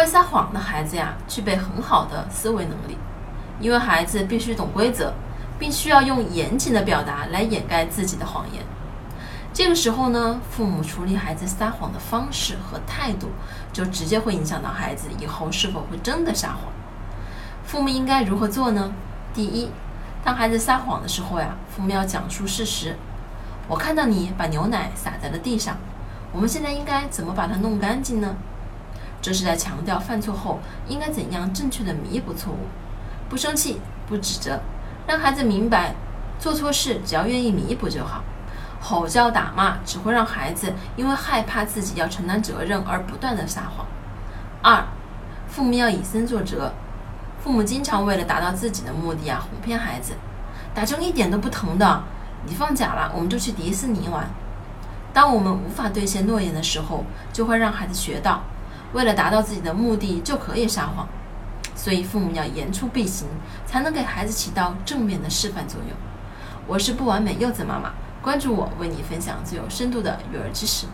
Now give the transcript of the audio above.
会撒谎的孩子呀，具备很好的思维能力，因为孩子必须懂规则，并需要用严谨的表达来掩盖自己的谎言。这个时候呢，父母处理孩子撒谎的方式和态度，就直接会影响到孩子以后是否会真的撒谎。父母应该如何做呢？第一，当孩子撒谎的时候呀，父母要讲述事实。我看到你把牛奶洒在了地上，我们现在应该怎么把它弄干净呢？这是在强调犯错后应该怎样正确的弥补错误。不生气，不指责，让孩子明白，做错事只要愿意弥补就好。吼叫打骂只会让孩子因为害怕自己要承担责任而不断的撒谎。二，父母要以身作则。父母经常为了达到自己的目的啊，哄骗孩子，打针一点都不疼的。你放假了，我们就去迪士尼玩。当我们无法兑现诺言的时候，就会让孩子学到，为了达到自己的目的就可以撒谎。所以父母要言出必行，才能给孩子起到正面的示范作用。我是不完美柚子妈妈。关注我，为你分享最有深度的育儿知识。